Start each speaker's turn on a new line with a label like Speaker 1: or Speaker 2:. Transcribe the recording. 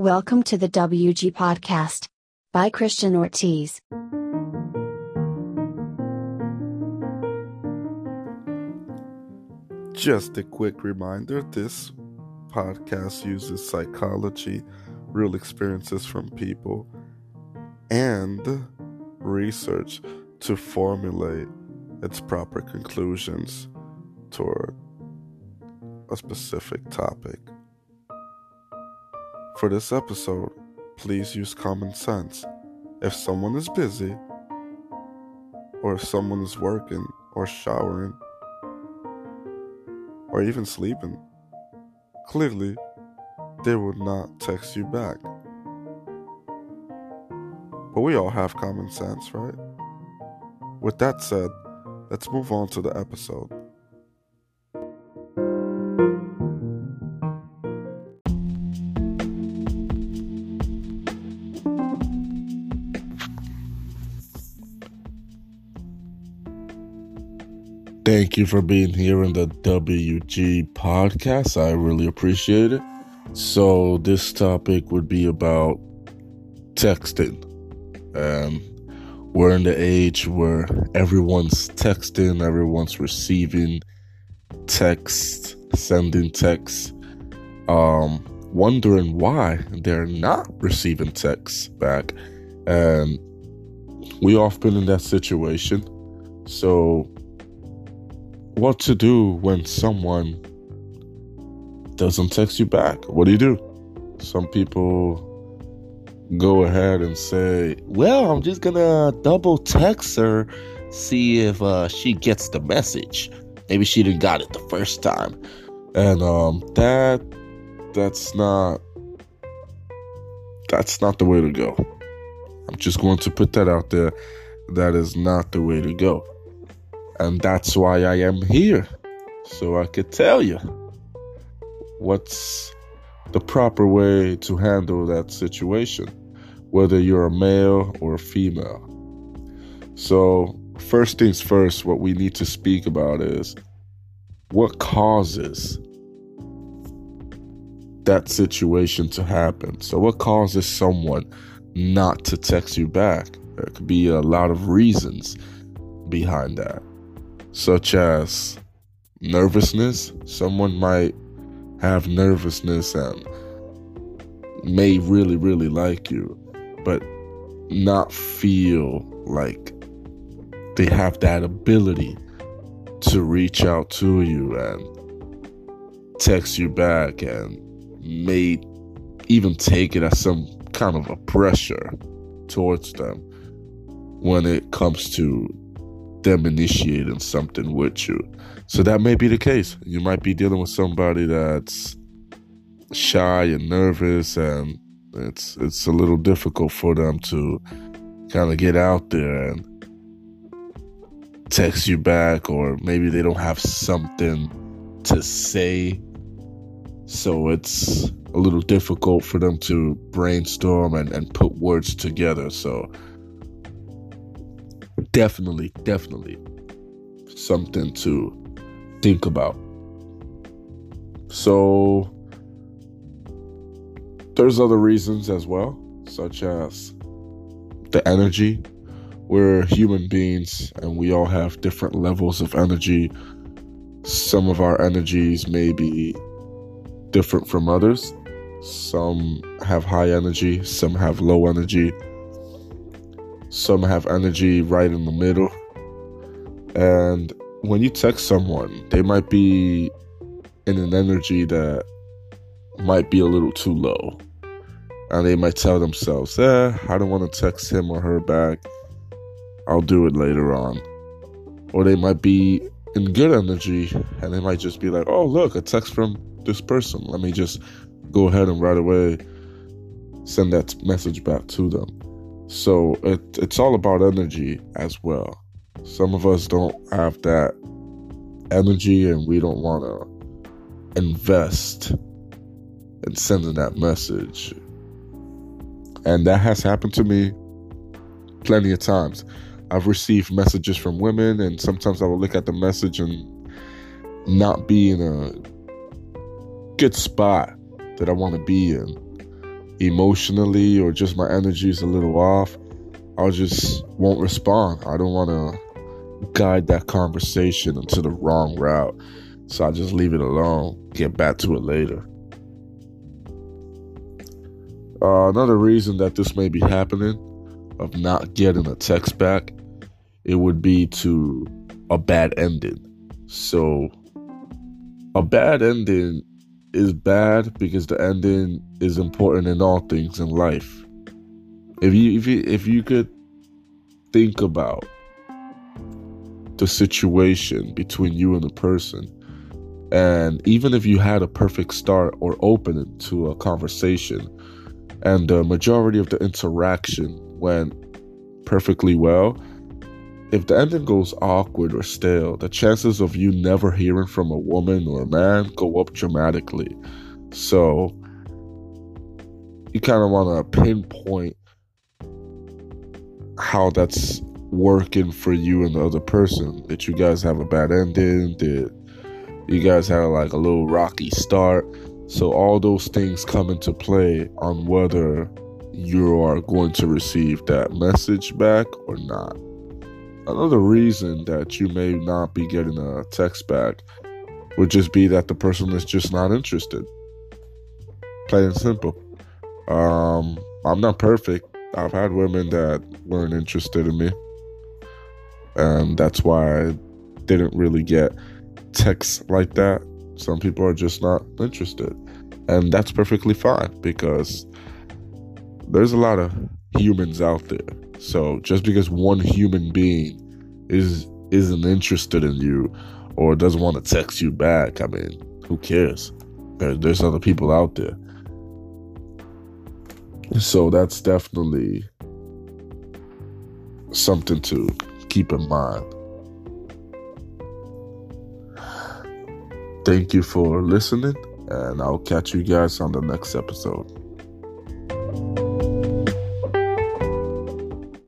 Speaker 1: Welcome to the WG Podcast by Christian Ortiz.
Speaker 2: Just a quick reminder this podcast uses psychology, real experiences from people, and research to formulate its proper conclusions toward a specific topic. For this episode, please use common sense. If someone is busy, or if someone is working, or showering, or even sleeping, clearly they would not text you back. But we all have common sense, right? With that said, let's move on to the episode. Thank you for being here in the WG podcast. I really appreciate it. So, this topic would be about texting. Um, we're in the age where everyone's texting, everyone's receiving text, sending text, um, wondering why they're not receiving texts back. And we all been in that situation. So, what to do when someone doesn't text you back. What do you do? Some people go ahead and say, Well, I'm just gonna double text her, see if uh, she gets the message. Maybe she didn't got it the first time. And um, that that's not that's not the way to go. I'm just going to put that out there. That is not the way to go. And that's why I am here. So I could tell you what's the proper way to handle that situation, whether you're a male or a female. So, first things first, what we need to speak about is what causes that situation to happen. So, what causes someone not to text you back? There could be a lot of reasons behind that such as nervousness. Someone might have nervousness and may really, really like you, but not feel like they have that ability to reach out to you and text you back and may even take it as some kind of a pressure towards them when it comes to them initiating something with you. So that may be the case. You might be dealing with somebody that's shy and nervous and it's it's a little difficult for them to kind of get out there and text you back or maybe they don't have something to say so it's a little difficult for them to brainstorm and, and put words together so definitely, definitely something to think about. So, there's other reasons as well, such as the energy. We're human beings and we all have different levels of energy. Some of our energies may be different from others. Some have high energy, some have low energy some have energy right in the middle. And when you text someone, they might be in an energy that might be a little too low. And they might tell themselves, eh, I don't want to text him or her back. I'll do it later on. Or they might be in good energy and they might just be like, oh, look, a text from this person. Let me just go ahead and right away send that message back to them. So it, it's all about energy as well. Some of us don't have that energy and we don't want to invest in sending that message. And that has happened to me plenty of times. I've received messages from women, and sometimes I will look at the message and not be in a good spot that I want to be in. Emotionally or just my energy is a little off, I'll just won't respond. I don't want to guide that conversation into the wrong route. So I just leave it alone, get back to it later. Uh, another reason that this may be happening of not getting a text back, it would be to a bad ending. So a bad ending is bad because the ending is important in all things in life. If you if you if you could think about the situation between you and the person, and even if you had a perfect start or opening to a conversation, and the majority of the interaction went perfectly well, if the ending goes awkward or stale, the chances of you never hearing from a woman or a man go up dramatically. So you kind of want to pinpoint how that's working for you and the other person. Did you guys have a bad ending? Did you guys had like a little rocky start? So all those things come into play on whether you are going to receive that message back or not. Another reason that you may not be getting a text back would just be that the person is just not interested. Plain and simple. Um, I'm not perfect. I've had women that weren't interested in me. And that's why I didn't really get texts like that. Some people are just not interested. And that's perfectly fine because there's a lot of humans out there. So just because one human being is isn't interested in you or doesn't want to text you back, I mean, who cares? There, there's other people out there. So that's definitely something to keep in mind. Thank you for listening, and I'll catch you guys on the next episode.